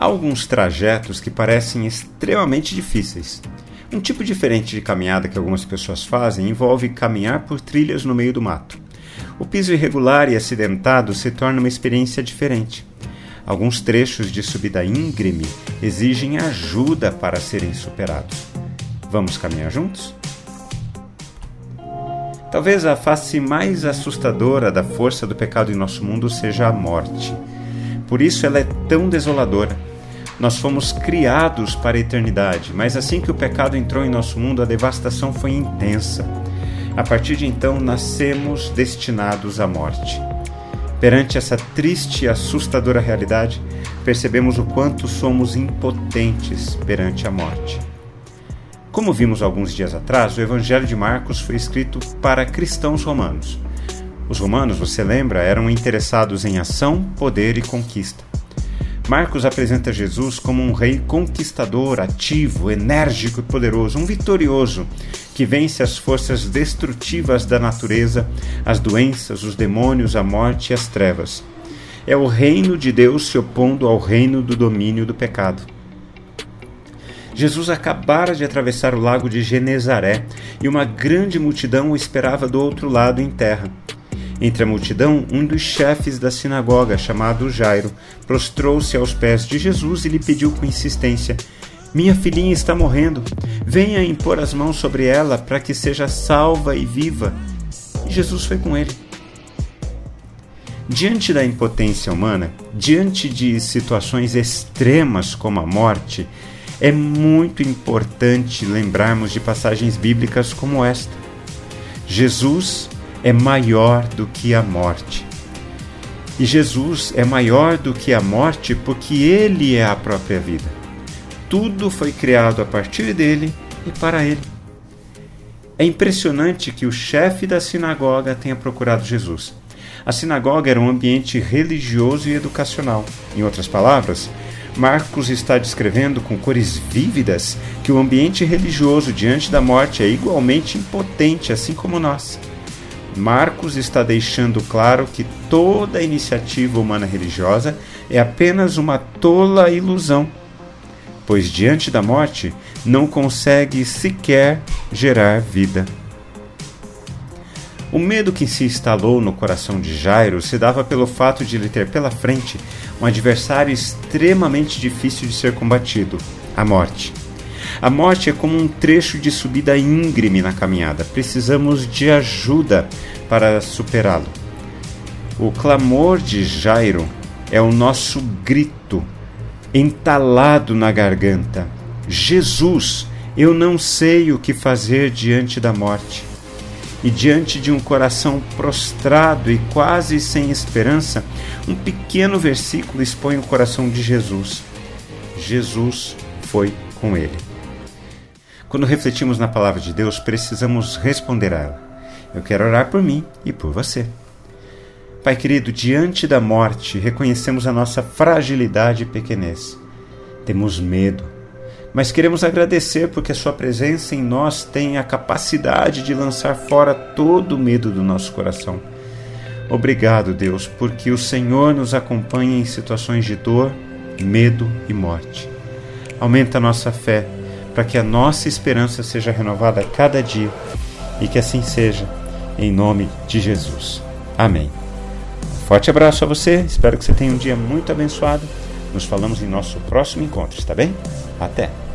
Há alguns trajetos que parecem extremamente difíceis. Um tipo diferente de caminhada que algumas pessoas fazem envolve caminhar por trilhas no meio do mato. O piso irregular e acidentado se torna uma experiência diferente. Alguns trechos de subida íngreme exigem ajuda para serem superados. Vamos caminhar juntos? Talvez a face mais assustadora da força do pecado em nosso mundo seja a morte. Por isso ela é tão desoladora nós fomos criados para a eternidade, mas assim que o pecado entrou em nosso mundo, a devastação foi intensa. A partir de então, nascemos destinados à morte. Perante essa triste e assustadora realidade, percebemos o quanto somos impotentes perante a morte. Como vimos alguns dias atrás, o Evangelho de Marcos foi escrito para cristãos romanos. Os romanos, você lembra, eram interessados em ação, poder e conquista. Marcos apresenta Jesus como um rei conquistador, ativo, enérgico e poderoso, um vitorioso que vence as forças destrutivas da natureza, as doenças, os demônios, a morte e as trevas. É o reino de Deus se opondo ao reino do domínio do pecado. Jesus acabara de atravessar o lago de Genezaré e uma grande multidão o esperava do outro lado em terra. Entre a multidão, um dos chefes da sinagoga, chamado Jairo, prostrou-se aos pés de Jesus e lhe pediu com insistência: Minha filhinha está morrendo. Venha impor as mãos sobre ela para que seja salva e viva. E Jesus foi com ele. Diante da impotência humana, diante de situações extremas como a morte, é muito importante lembrarmos de passagens bíblicas como esta. Jesus é maior do que a morte. E Jesus é maior do que a morte porque ele é a própria vida. Tudo foi criado a partir dele e para ele. É impressionante que o chefe da sinagoga tenha procurado Jesus. A sinagoga era um ambiente religioso e educacional. Em outras palavras, Marcos está descrevendo com cores vívidas que o ambiente religioso diante da morte é igualmente impotente, assim como nós. Marcos está deixando claro que toda iniciativa humana religiosa é apenas uma tola ilusão, pois diante da morte não consegue sequer gerar vida. O medo que se instalou no coração de Jairo se dava pelo fato de ele ter pela frente um adversário extremamente difícil de ser combatido a morte. A morte é como um trecho de subida íngreme na caminhada. Precisamos de ajuda para superá-lo. O clamor de Jairo é o nosso grito entalado na garganta. Jesus, eu não sei o que fazer diante da morte. E diante de um coração prostrado e quase sem esperança, um pequeno versículo expõe o coração de Jesus. Jesus foi com ele. Quando refletimos na palavra de Deus, precisamos responder a ela. Eu quero orar por mim e por você. Pai querido, diante da morte, reconhecemos a nossa fragilidade e pequenez. Temos medo, mas queremos agradecer porque a Sua presença em nós tem a capacidade de lançar fora todo o medo do nosso coração. Obrigado, Deus, porque o Senhor nos acompanha em situações de dor, medo e morte. Aumenta a nossa fé para que a nossa esperança seja renovada cada dia e que assim seja, em nome de Jesus. Amém. Forte abraço a você, espero que você tenha um dia muito abençoado. Nos falamos em nosso próximo encontro, está bem? Até!